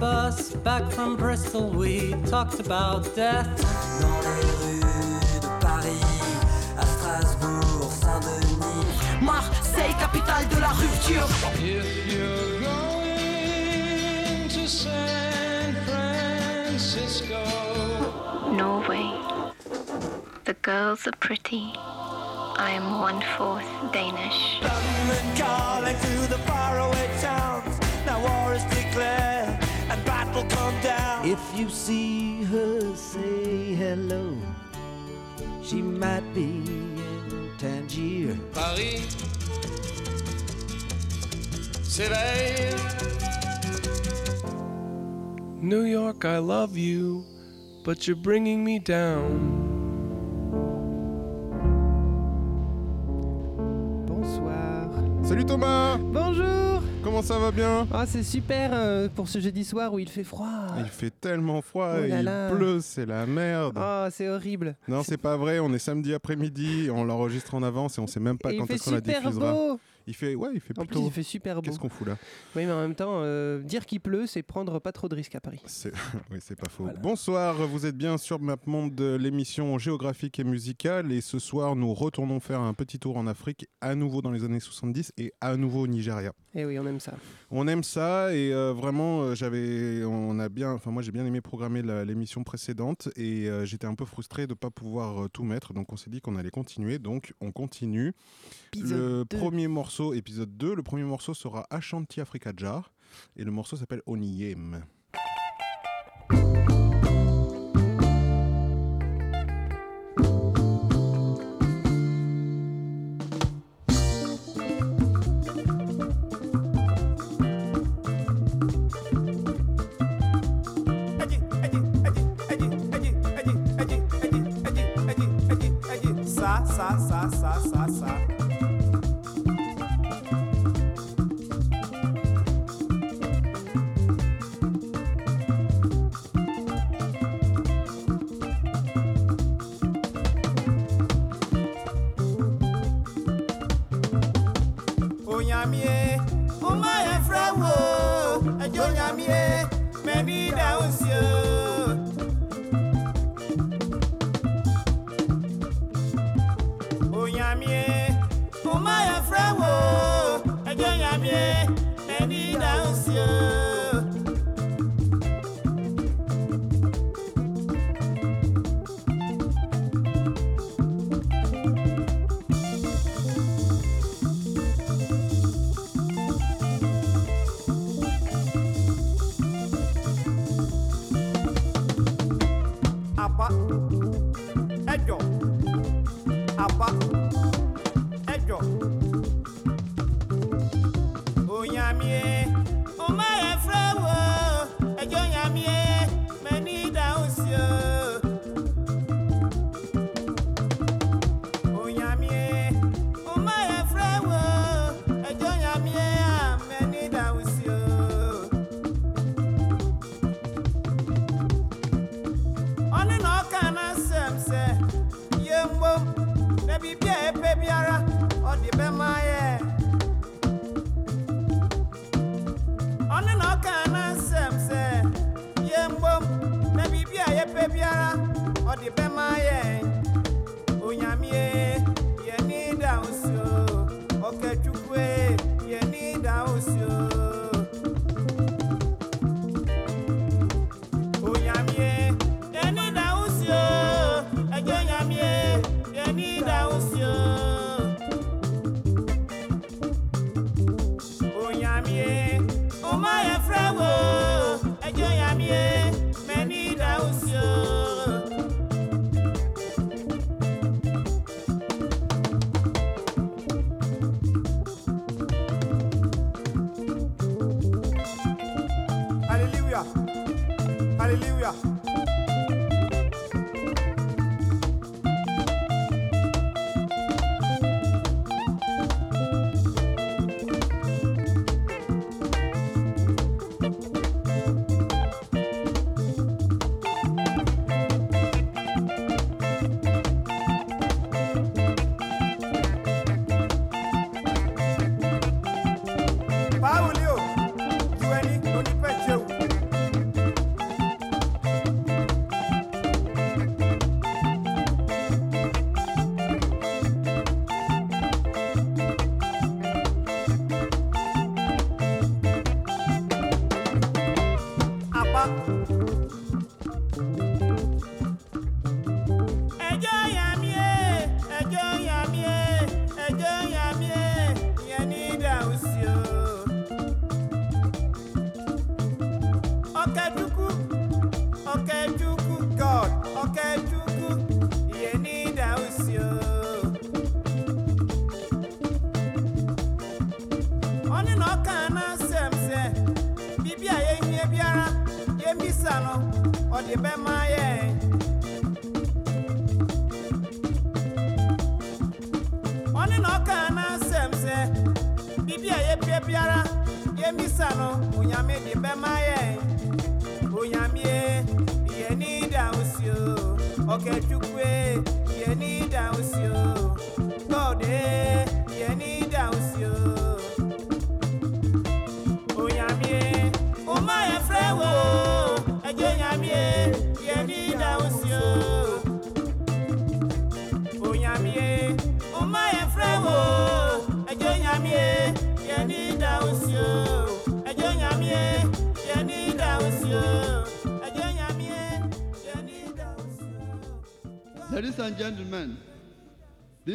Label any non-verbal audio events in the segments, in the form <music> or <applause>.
bus back from Bristol, we talked about death. Dans les rues de Paris, à Strasbourg, Saint-Denis. Marseille, capitale de la rupture. If you're going to San Francisco, Norway. The girls are pretty. I am one fourth Danish. London calling to the faraway towns. Now war is declared If you see her, say hello. She might be in Tangier. Paris s'éveille. New York, I love you, but you're bringing me down. Bonsoir. Salut Thomas Bonjour Comment ça va bien? Ah, c'est super euh, pour ce jeudi soir où il fait froid. Il fait tellement froid, Oh là il pleut, c'est la merde. Ah, c'est horrible. Non, c'est pas vrai, on est samedi après-midi, on l'enregistre en avance et on sait même pas Et quand est-ce qu'on la diffusera. beau. Il fait ouais, il fait En plus, plutôt. il fait super beau. Qu'est-ce qu'on fout là Oui, mais en même temps, euh, dire qu'il pleut, c'est prendre pas trop de risques à Paris. C'est <laughs> oui, c'est pas faux. Bonsoir, vous êtes bien sur MapMonde de l'émission géographique et musicale et ce soir nous retournons faire un petit tour en Afrique à nouveau dans les années 70 et à nouveau au Nigeria. Eh oui, on aime ça. On aime ça et euh, vraiment euh, j'avais on a bien enfin moi j'ai bien aimé programmer la- l'émission précédente et euh, j'étais un peu frustré de pas pouvoir euh, tout mettre donc on s'est dit qu'on allait continuer donc on continue. Le 2. premier morceau épisode 2, le premier morceau sera Ashanti Africa Jar et le morceau s'appelle Oniyem.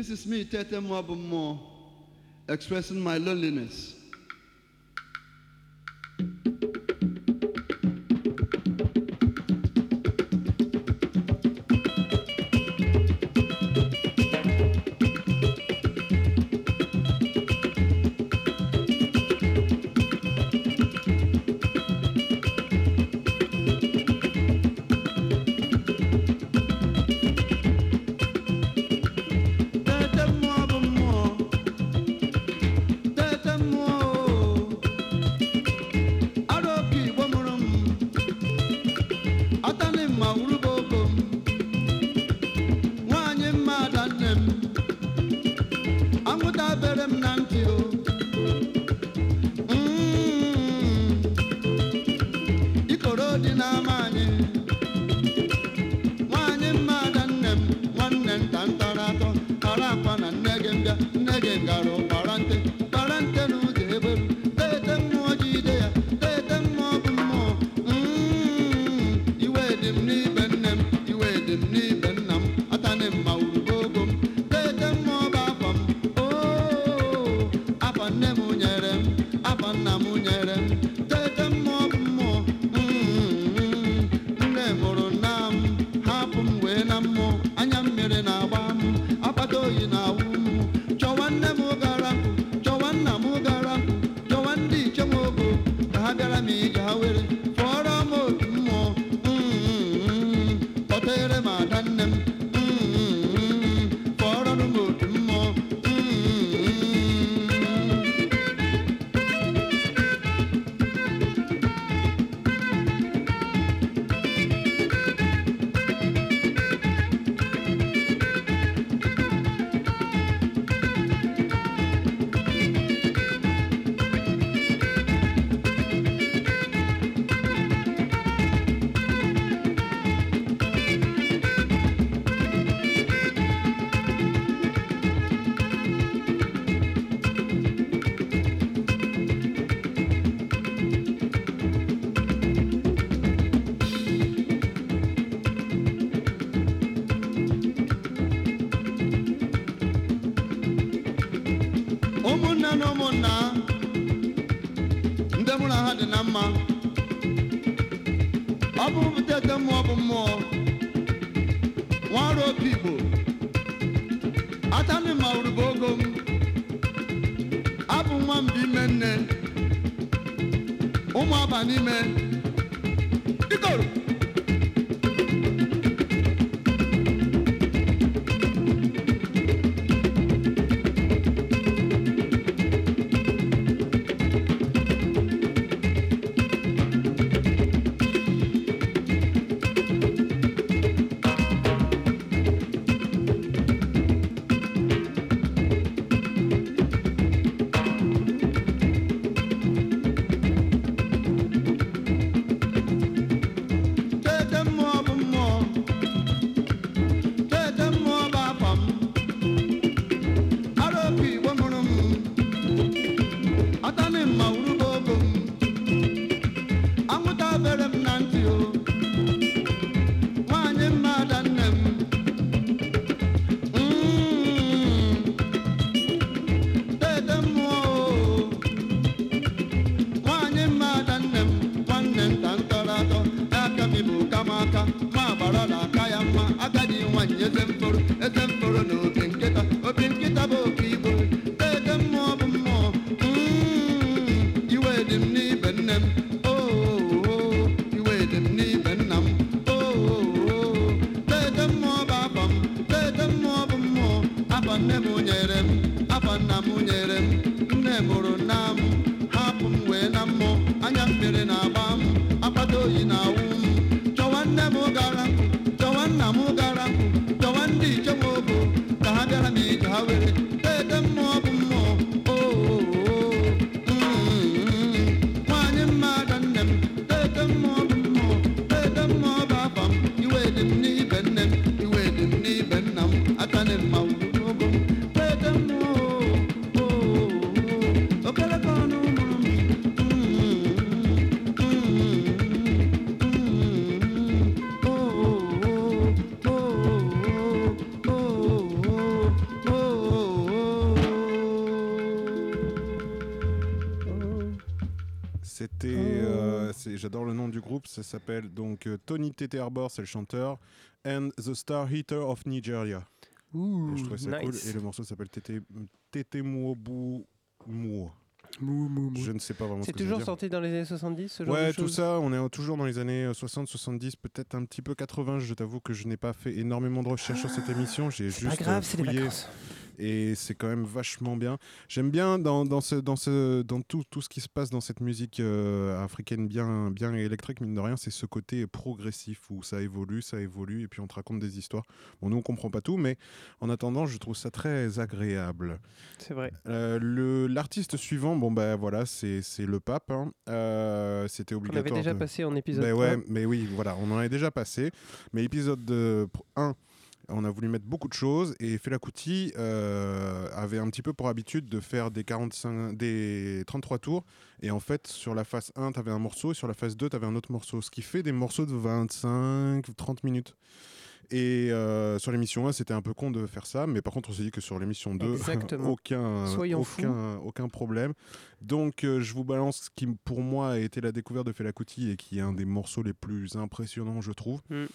This is me, Tete Mwabumo, expressing my loneliness. Ụmụ kayama agadi wanye tempor ete ça s'appelle donc euh, Tony Tete Arbor, c'est le chanteur, and The Star Heater of Nigeria. Ouh, Et je trouvais ça cool. nice. Et le morceau s'appelle Tete Muobu Muo. Mou, mou, mou. Je ne sais pas vraiment ce C'est veut toujours sorti dans les années 70, ce genre Ouais, de tout ça, on est toujours dans les années euh, 60, 70, peut-être un petit peu 80. Je t'avoue que je n'ai pas fait énormément de recherches sur cette émission. J'ai juste pas grave, euh, c'est les vacances. Et c'est quand même vachement bien. J'aime bien dans, dans, ce, dans, ce, dans tout, tout ce qui se passe dans cette musique euh, africaine bien, bien électrique, mine de rien, c'est ce côté progressif où ça évolue, ça évolue, et puis on te raconte des histoires. Bon, nous, on comprend pas tout, mais en attendant, je trouve ça très agréable. C'est vrai. Euh, L'artiste suivant, bon, ben voilà, c'est le pape. hein. Euh, C'était On obligatoire. avait déjà de- passé en épisode ben ouais, 1. mais oui, voilà, on en est déjà passé. Mais épisode de- 1, on a voulu mettre beaucoup de choses et Fela Kuti euh, avait un petit peu pour habitude de faire des 45, des 33 tours. Et en fait, sur la phase 1, tu avais un morceau et sur la phase 2, tu avais un autre morceau. Ce qui fait des morceaux de 25, 30 minutes. Et euh, sur l'émission 1, c'était un peu con de faire ça, mais par contre, on s'est dit que sur l'émission 2, Exactement. <laughs> aucun, aucun, aucun problème. Donc, euh, je vous balance ce qui, pour moi, a été la découverte de Fela Kuti et qui est un des morceaux les plus impressionnants, je trouve. Mm.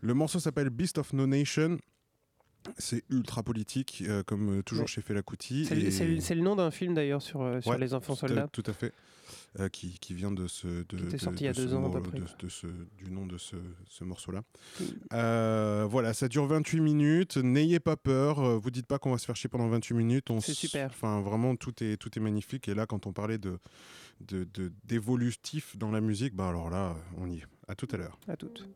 Le morceau s'appelle Beast of No Nation. C'est ultra politique, euh, comme euh, toujours Ouais. chez Fela Kuti. C'est le- et- nom d'un film d'ailleurs sur, euh, sur Ouais, les enfants soldats. Tout à fait. Euh, qui, qui vient de ce. De, Qui était de- sorti il y a de deux ans, à mot- peu près, de- quoi. de ce- du nom de ce, ce morceau-là. Voilà, ça dure 28 minutes. N'ayez pas peur. Vous dites pas qu'on va se faire chier pendant 28 minutes. C'est super. Enfin, vraiment, tout est, tout est magnifique. Et là, quand on parlait de- d'évolutif dans la musique, bah alors là, on y est. À tout à l'heure. À toutes.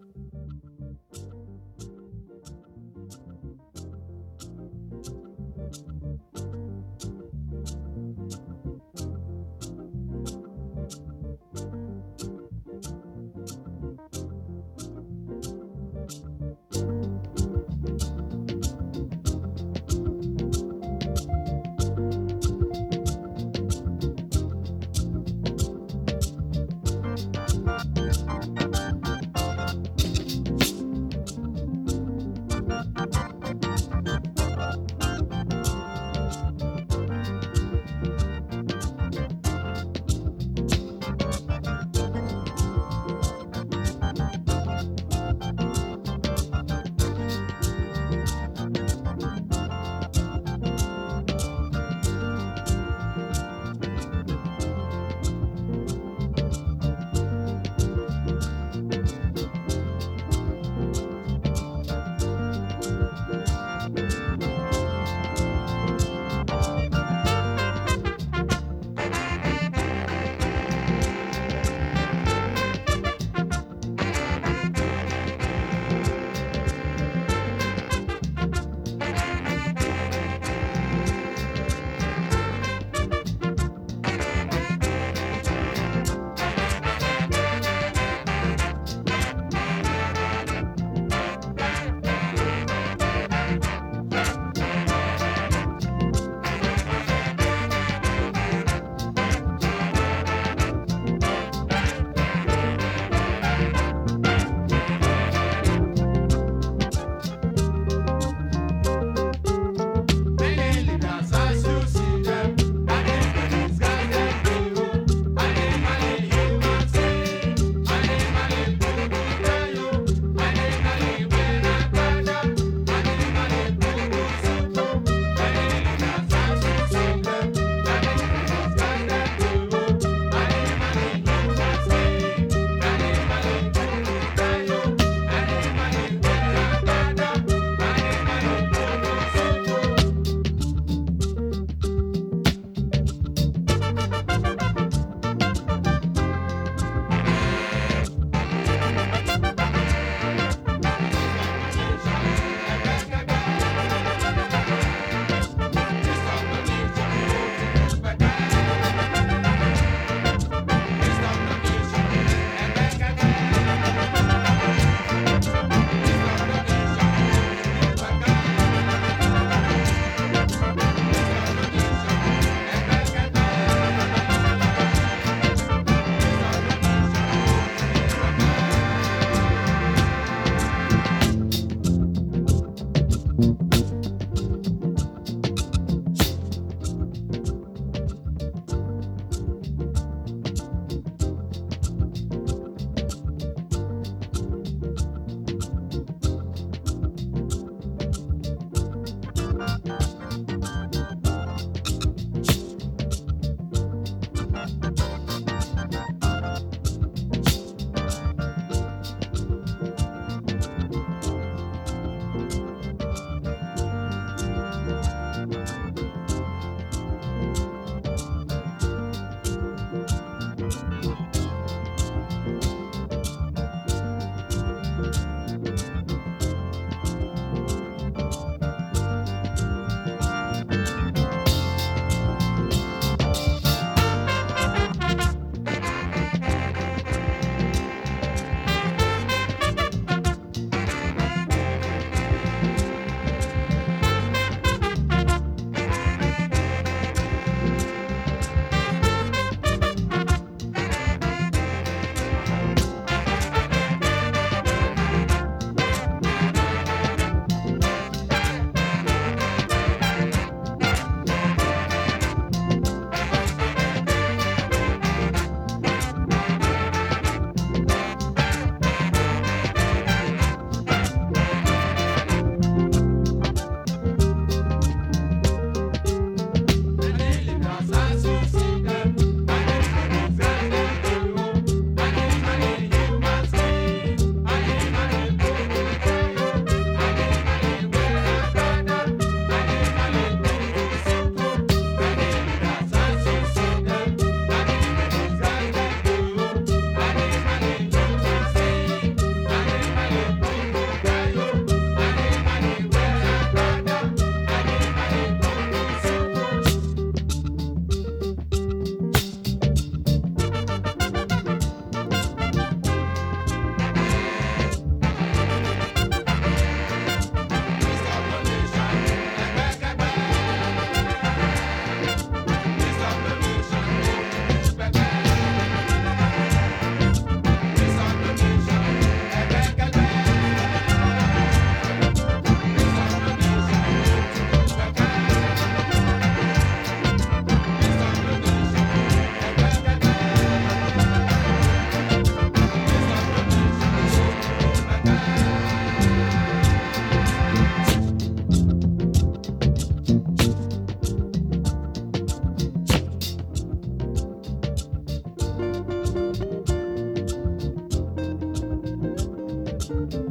you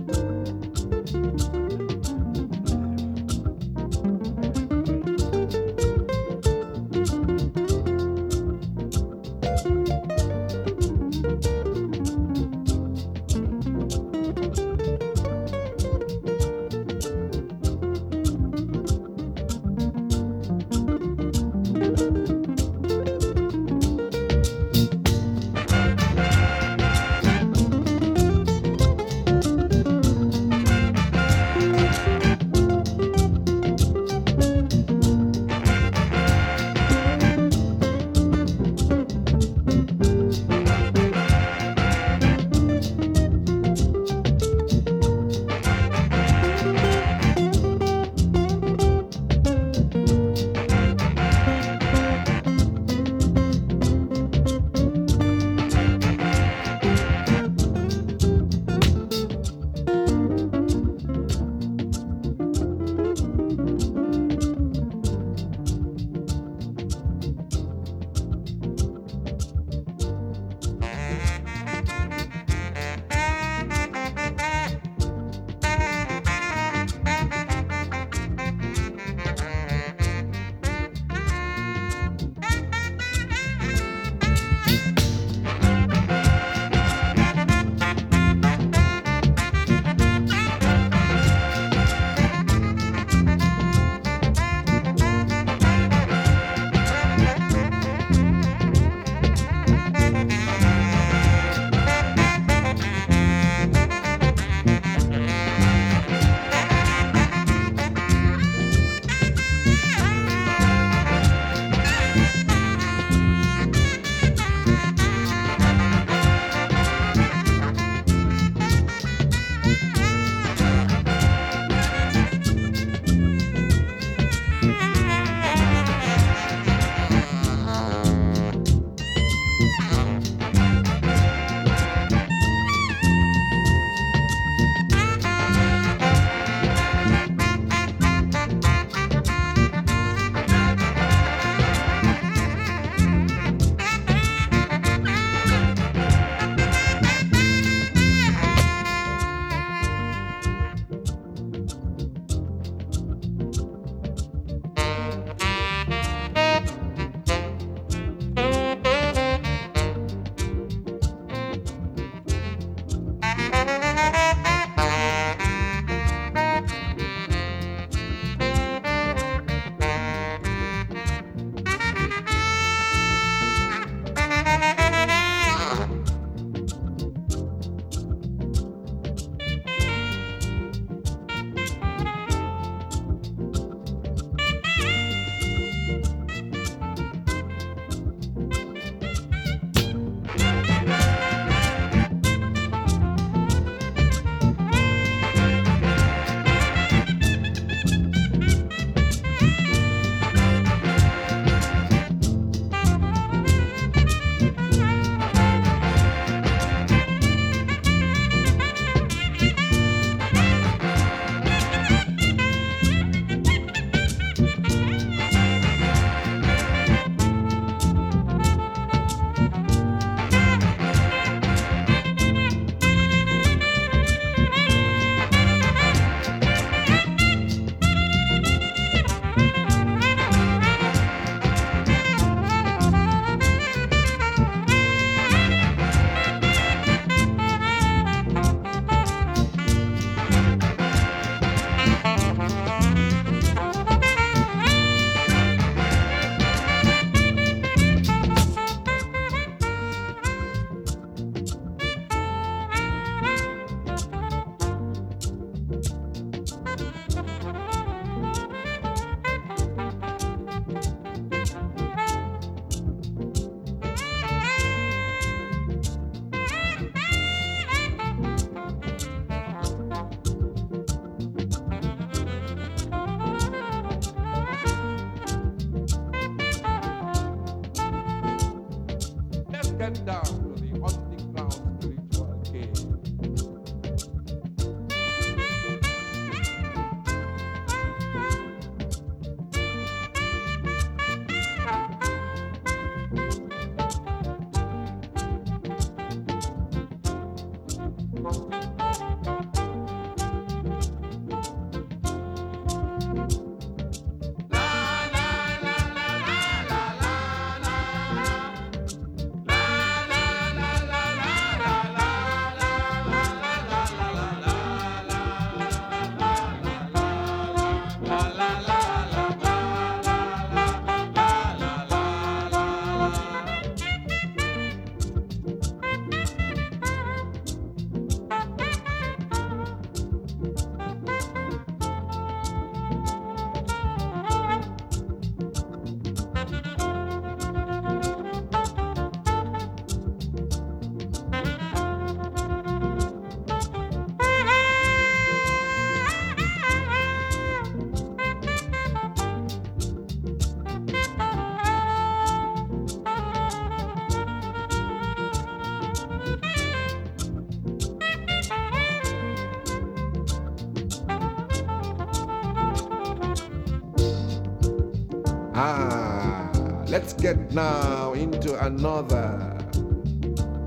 get now into another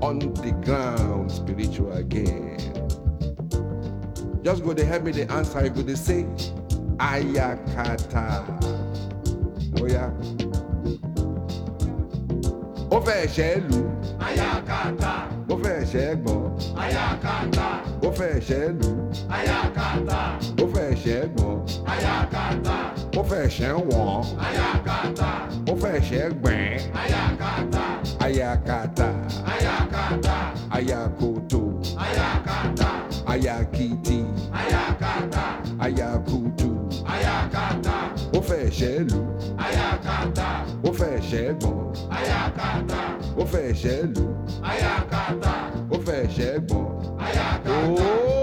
on the ground spiritual game. Just go to help me the answer. You go to say ayakata. Oh yeah. Ó fẹ́ lù. Ayakata. Ó fẹ́. Ayakata. Ó fẹ́ lù. Ayakata. Ó fẹ́. Ayakata. Ó fẹ́ wọ̀n. Ayakata. Ó fẹ́ ṣẹ́ gbẹ̀n. Ayakata. Ayakata. Ayakata. Ayakoto. Ayakata. Ayakiti. Ayakata. Ayakutu. Ayakata. Ó fẹ́ ṣẹ́ lù. Ayakata. Ó fẹ́ ṣẹ́ gbọ̀n. Ayakata. Ó fẹ́ ṣẹ́ lù. Ayakata. Ó fẹ́ ṣẹ́ gbọ̀n. Ayakata. Oh!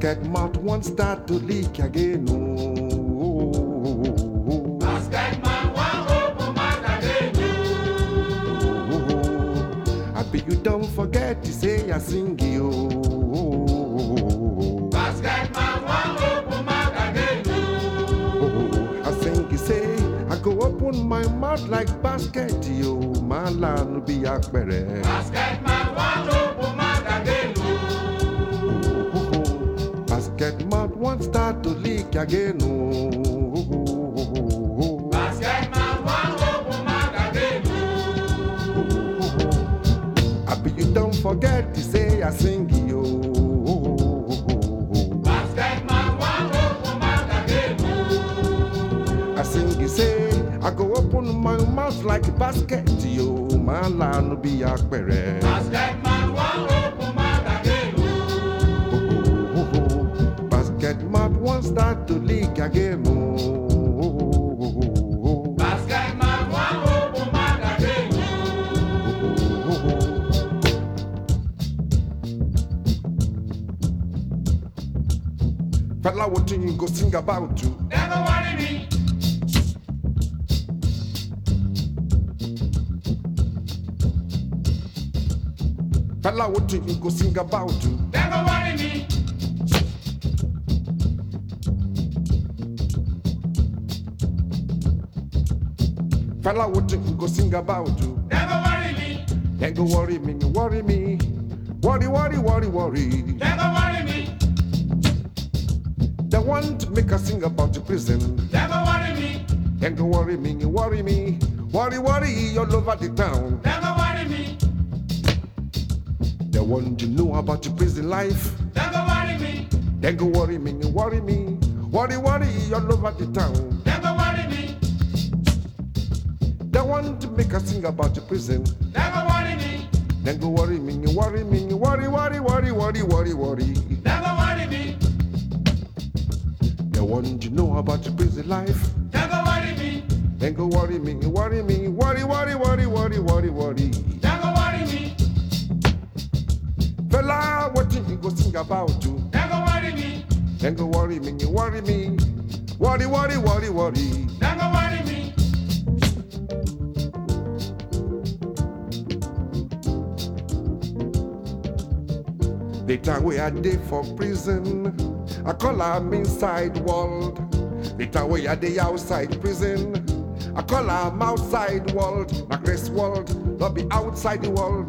Basket mouth won't start to leak again. Oh. Basket mouth won't open mouth again. Oh. I bet you don't forget to say I sing you. Basket mouth won't open mouth again. Oh. I sing you say I go open my mouth like basket yo. My land be akbere. Basket mouth won't open you don't forget to say I sing you. I sing you say I go open my mouth like a basket yo. My land be akbere. Basket mouth mouth again. Fela, what you go sing about you? Never worry me. Fela, what you go sing about you? Fela, what you go sing about you? Never worry me. Go worry me, worry me. Worry, worry, worry, worry. Never worry me. They want to make us sing about the prison. Never worry me. Go worry me, worry me. Worry, worry, all over the town. Never worry me. They want to know about your prison life. Never worry me. Go worry me, worry me. Worry, worry, all over the town. Want to make us sing about your prison. Never worry me. Then go worry me, you worry me, you worry, worry, worry, worry, worry, worry. Never worry me. They want to know about your prison life. Never worry me. Then go worry me, you worry me, worry, worry, worry, worry, worry, worry. Never worry me. Fela, what did you go sing about you? Never worry me. Then go worry me, you worry me. Worry, worry, worry, worry. Don't worry The time we are day for prison, I call am inside world. The time we are day outside prison, I call am outside world. Na grace world, not be outside the world.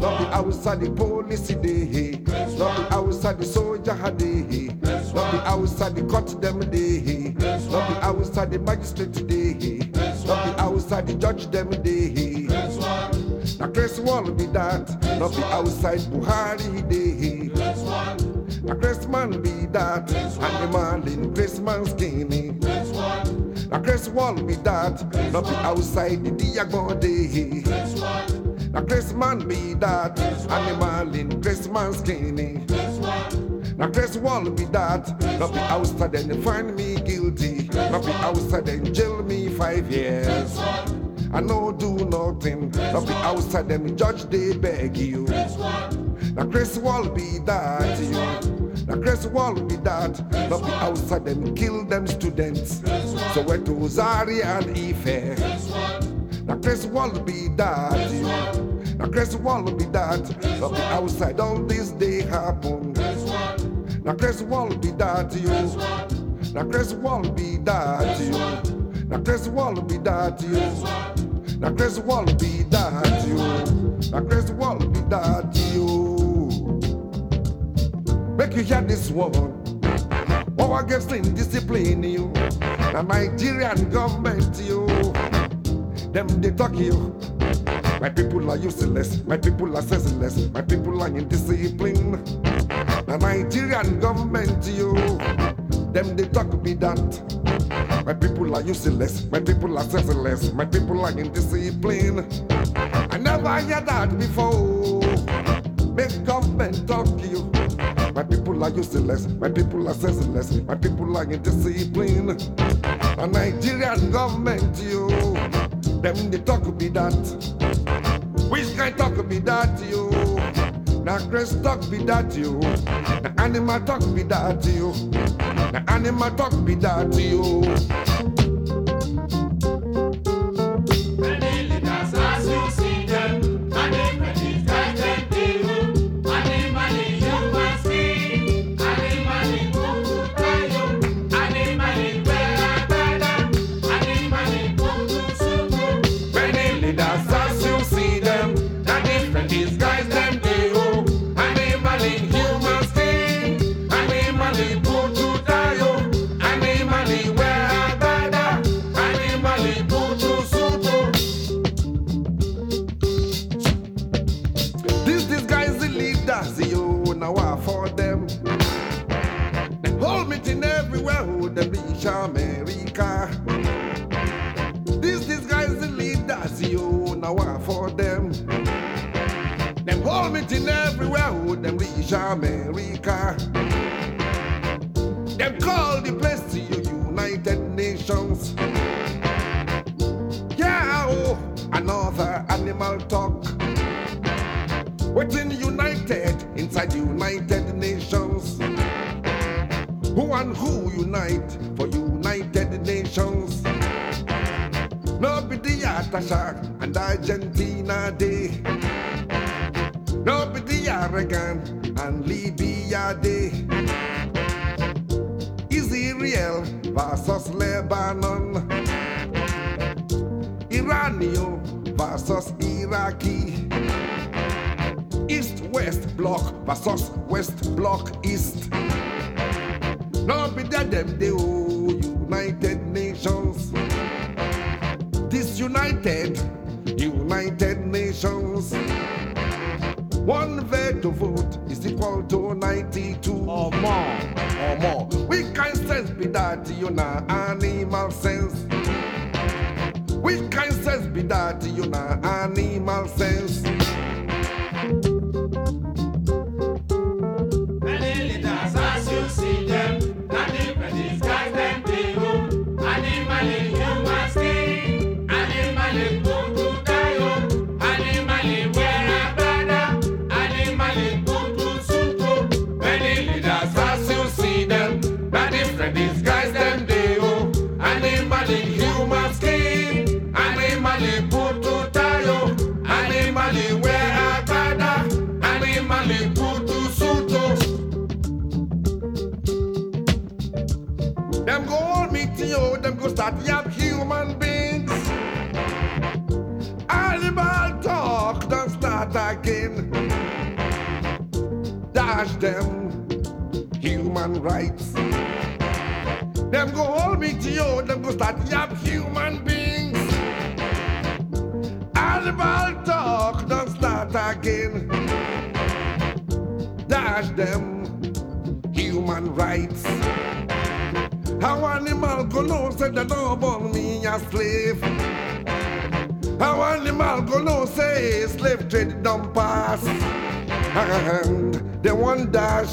Not be outside the police day. Not be outside the soldier day. Not be outside the court them day. Not be outside the magistrate day. Not be outside the judge them day. Na grace world be that, not be outside Buhari day. Na grace man be that, and the man in grace man skinny. Na grace world be that, not be outside the Diago day. Na grace man be that, man in grace man skinny. Na grace world be that, not be outside and find me guilty. Not be outside and jail me five years. I no do nothing. Not be outside them judge they beg you. Na grace wall be that to you. Na grace wall be that. Not be outside them kill them students. So where to Zaria and Ife. Na grace wall be that you. Na grace wall be that. Not be outside all this day happen. Na grace wall be that you. Na grace wall be that you. Na grace wall be that you. Na grace wall be that you. Na wall be that you. Make you hear this one. Power against indiscipline you. Na Nigerian government you. Them they talk you. My people are useless. My people are senseless. My people are indiscipline. Na Nigerian government you. Them they talk be that. My people are useless. My people are senseless. My people are indiscipline. I never hear that before. Make government talk to you. My people are useless. My people are senseless. My people are indiscipline. A Nigerian government you. Them they talk to be that. Which kind talk to be that you? Na grace talk be that you. Na animal talk be that you. Na animal talk be that you.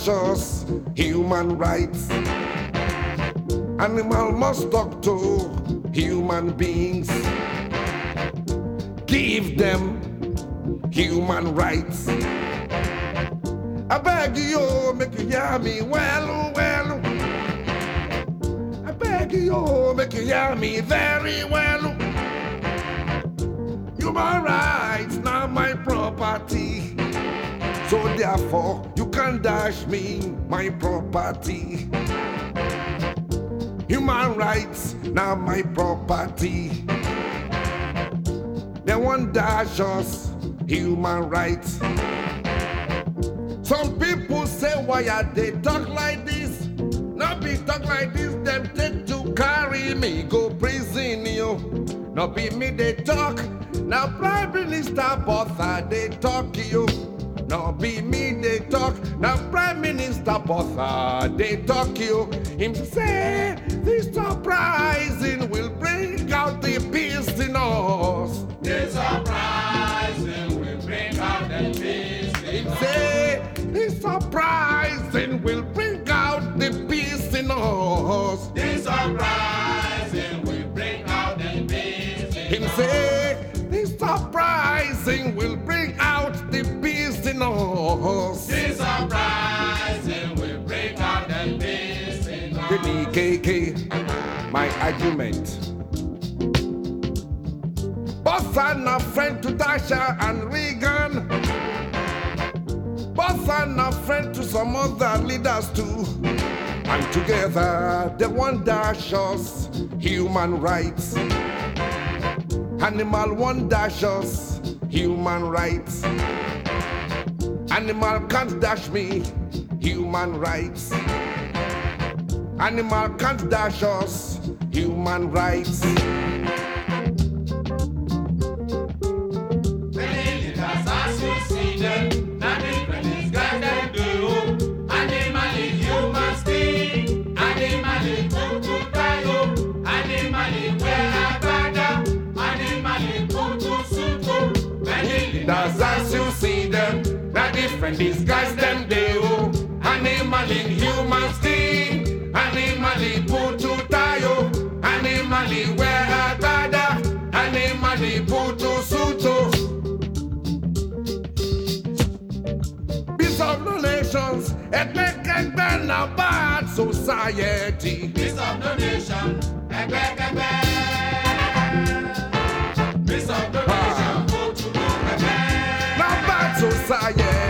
Want dash us human rights. Animal must talk to human beings. Dash me my property. Human rights, not my property. They want dash us human rights. Some people say, why are they talk like this? Not be talk like this, them take to carry me, go prison you. Not be me they talk. Now Prime Minister Botha they talk you. Not be me they talk. Now Prime Minister Botha they talk you. Him say this uprising will bring out the peace in us. This uprising will bring out the peace in Him say this uprising will bring us. This uprising will bring out the peace in us. The DKK, my argument. Boss and a friend to Thatcher and Reagan. A friend to some other leaders too. And together they want dash us human rights. Animal want dash us human rights. Animal can't dash me human rights. Animal can't dash us human rights. Different disguise them they oh. Animal in human skin, animal in putu tayo, animal in wear agbada, animal in putu suto. Peace of no nations, ethnic and then a bad society. Peace of the nation, ẹgbẹ́kẹ́gbẹ́. Peace of the nation, go to no bad society.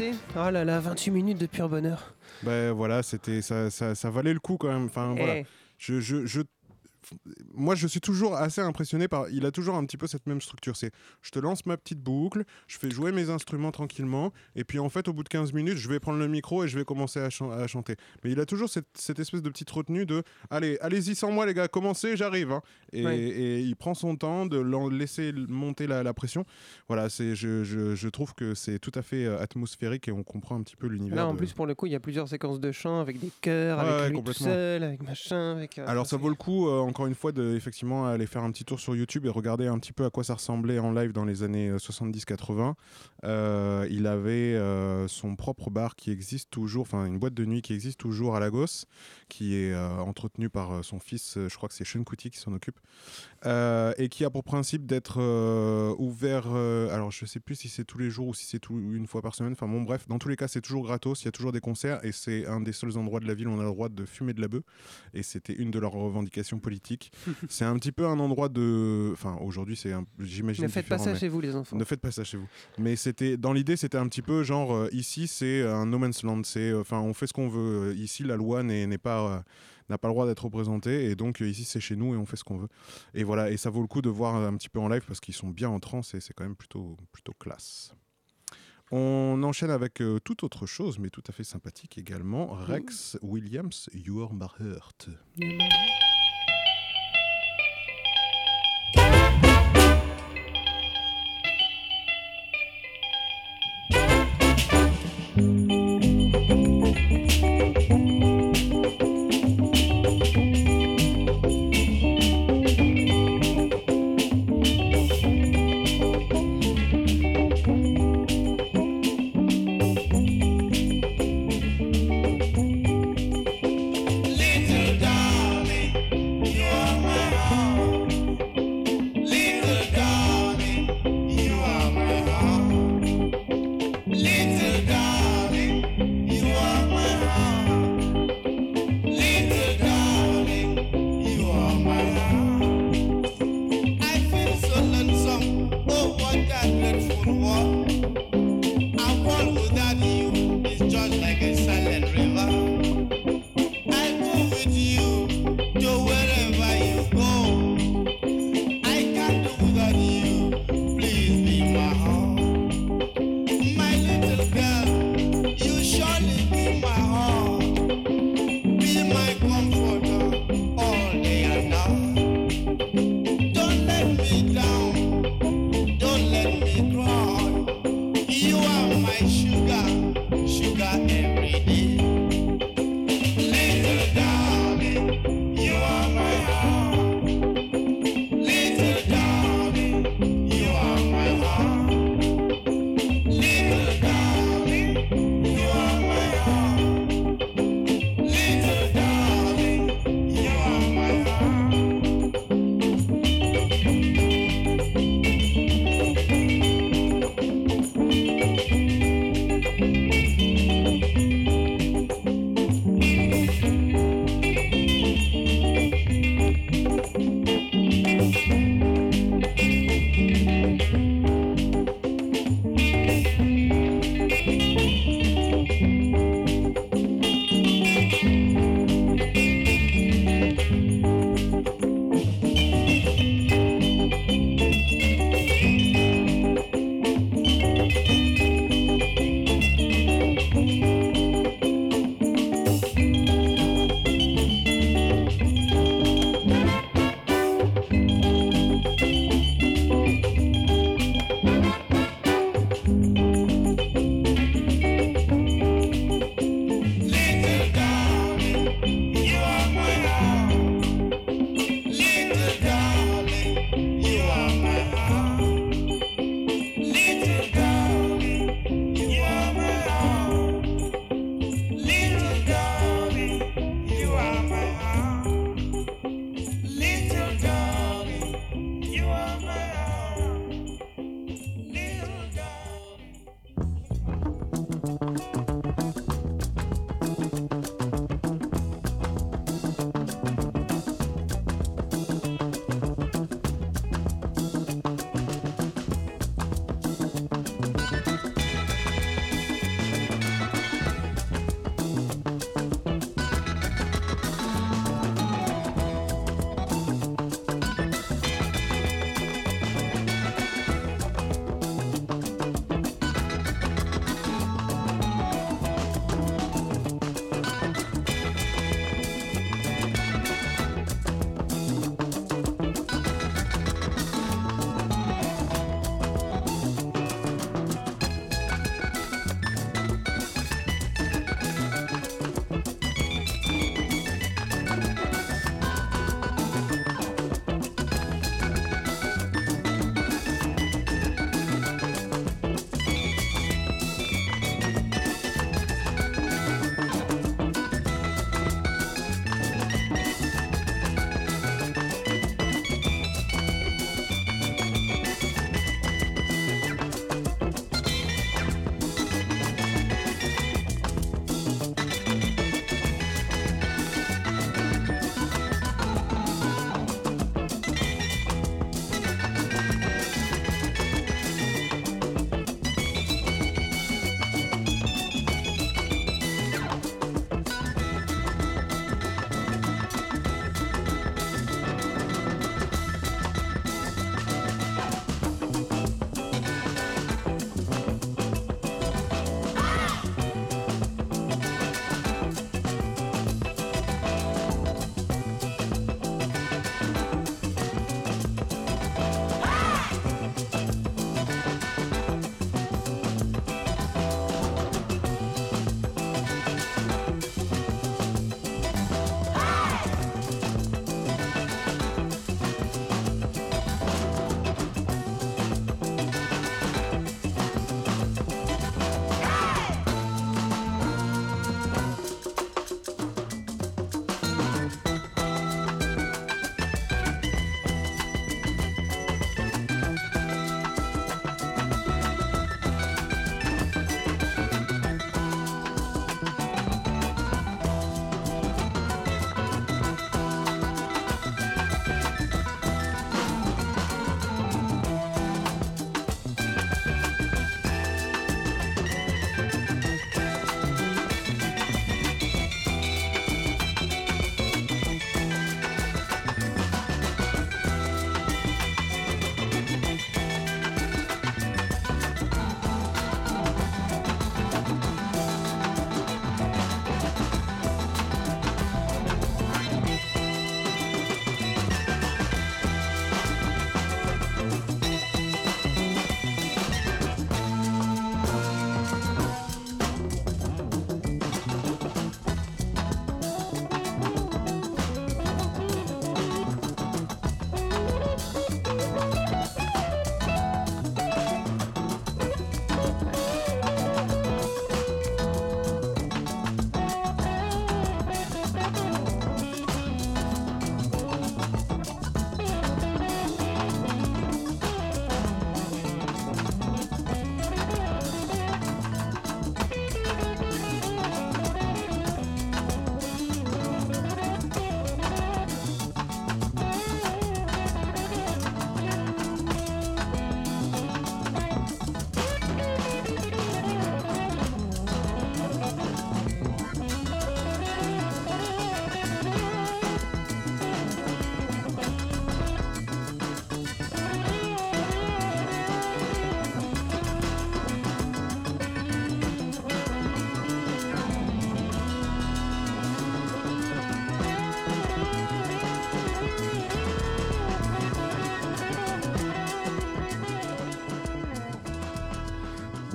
Odyssée Oh là là, 28 minutes de pur bonheur. Ben voilà, c'était ça, ça, ça valait le coup quand même. Enfin voilà. Eh. Je, je, je- moi, je suis toujours assez impressionné par. Il a toujours un petit peu cette même structure. C'est, je te lance ma petite boucle, je fais jouer mes instruments tranquillement, et puis en fait, au bout de 15 minutes, je vais prendre le micro et je vais commencer à, chan- à chanter. Mais il a toujours cette, cette espèce de petite retenue de, allez, allez-y sans moi les gars, commencez, j'arrive. hein. Et, Ouais. et il prend son temps de laisser monter la, la pression. Voilà, c'est, je, je, je trouve que c'est tout à fait euh, atmosphérique et on comprend un petit peu l'univers. Là, en de- plus, pour le coup, il y a plusieurs séquences de chant avec des chœurs, Ouais, avec lui tout seul, avec machin, avec. euh, Alors ça vaut le coup, euh, encore une fois, de effectivement aller faire un petit tour sur YouTube et regarder un petit peu à quoi ça ressemblait en live dans les années euh, 70-80. Euh, il avait euh, son propre bar qui existe toujours, enfin une boîte de nuit qui existe toujours à Lagos, qui est euh, entretenue par euh, son fils, euh, je crois que c'est Sean Kuti qui s'en occupe, euh, et qui a pour principe d'être euh, ouvert, euh, alors je sais plus si c'est tous les jours ou si c'est une fois par semaine, enfin bon bref, dans tous les cas c'est toujours gratos, il y a toujours des concerts et c'est un des seuls endroits de la ville où on a le droit de fumer de la bœuf et c'était une de leurs revendications politiques. <laughs> c'est un petit peu un endroit de, enfin aujourd'hui c'est, un- j'imagine. Ne faites pas ça mais- chez vous, les enfants. Ne faites pas ça chez vous. Mais c'était, dans l'idée c'était un petit peu genre ici c'est un no man's land, c'est, enfin on fait ce qu'on veut. Ici la loi n'est, n'est pas n'a pas le droit d'être représentée et donc euh, ici c'est chez nous et on fait ce qu'on veut. Et voilà, et ça vaut le coup de voir un petit peu en live parce qu'ils sont bien en transe et c'est quand même plutôt, plutôt classe. On enchaîne avec euh, toute autre chose, mais tout à fait sympathique également. Rex Williams, You Are My Heart.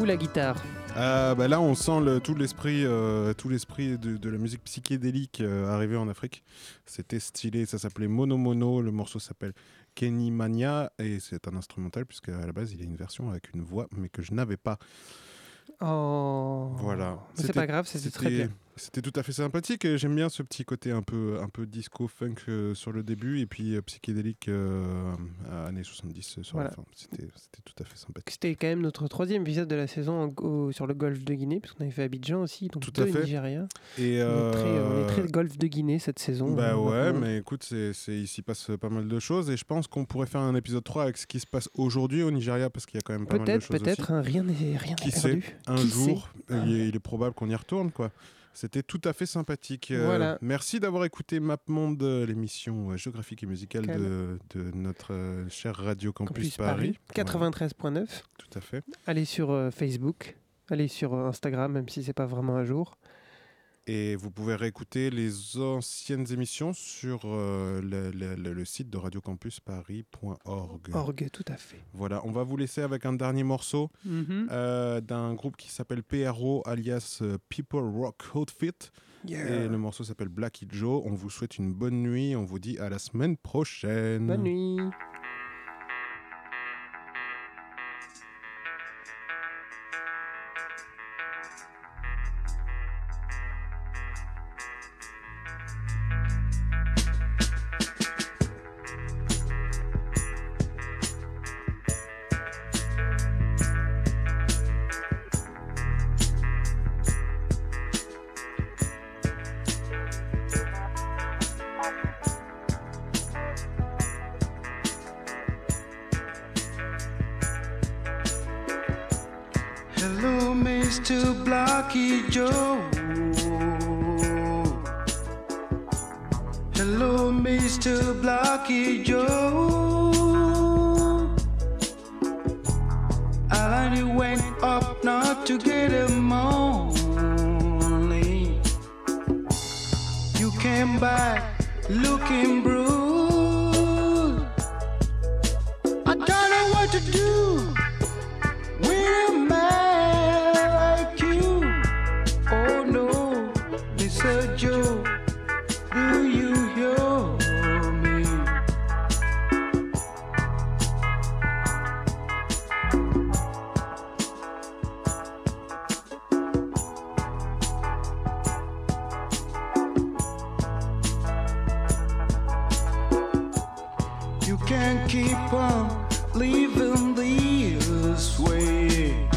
La guitare. Euh, bah là, on sent le- tout l'esprit, euh, tout l'esprit de, de la musique psychédélique euh, arriver en Afrique. C'était stylé, ça s'appelait Mono Mono. Le morceau s'appelle Kenny Mania et c'est un instrumental puisque à la base il y a une version avec une voix, mais que je n'avais pas. Oh. Voilà. C'est pas grave, c'était très bien. C'était tout à fait sympathique et j'aime bien ce petit côté un peu, un peu disco funk euh, sur le début et puis euh, psychédélique euh, à années 70 sur Voilà. la fin. C'était c'était tout à fait sympathique. C'était quand même notre troisième épisode de la saison en- au- sur le golfe de Guinée, puisqu'on avait fait Abidjan aussi, donc Tout à deux fait. Nigeria. Et On est très, on est très golfe de Guinée cette saison. Bah euh, ouais, mais écoute, c'est, c'est, il s'y passe pas mal de choses et je pense qu'on pourrait faire un épisode 3 avec ce qui se passe aujourd'hui au Nigeria parce qu'il y a quand même pas mal de Peut-être, choses peut-être, aussi. hein, rien n'est rien Qui sait, perdu. un Qui jour, sait il est, il est probable qu'on y retourne quoi. C'était tout à fait sympathique. Euh, merci d'avoir écouté MapMonde, euh, l'émission euh, géographique et musicale de, de notre euh, cher Radio Campus, Campus Paris. Paris, 93.9. Tout à fait. Allez sur euh, Facebook, allez sur Instagram, même si c'est pas vraiment à jour. Et vous pouvez réécouter les anciennes émissions sur euh, le, le- le- site de radiocampusparis.org. Org, tout à fait. Voilà, on va vous laisser avec un dernier morceau Mhm. euh, d'un groupe qui s'appelle PRO alias euh, People Rock Outfit. Yeah. Et le morceau s'appelle Blacky Joe. On vous souhaite une bonne nuit. On vous dit à la semaine prochaine. Bonne nuit. Can't keep on living this way.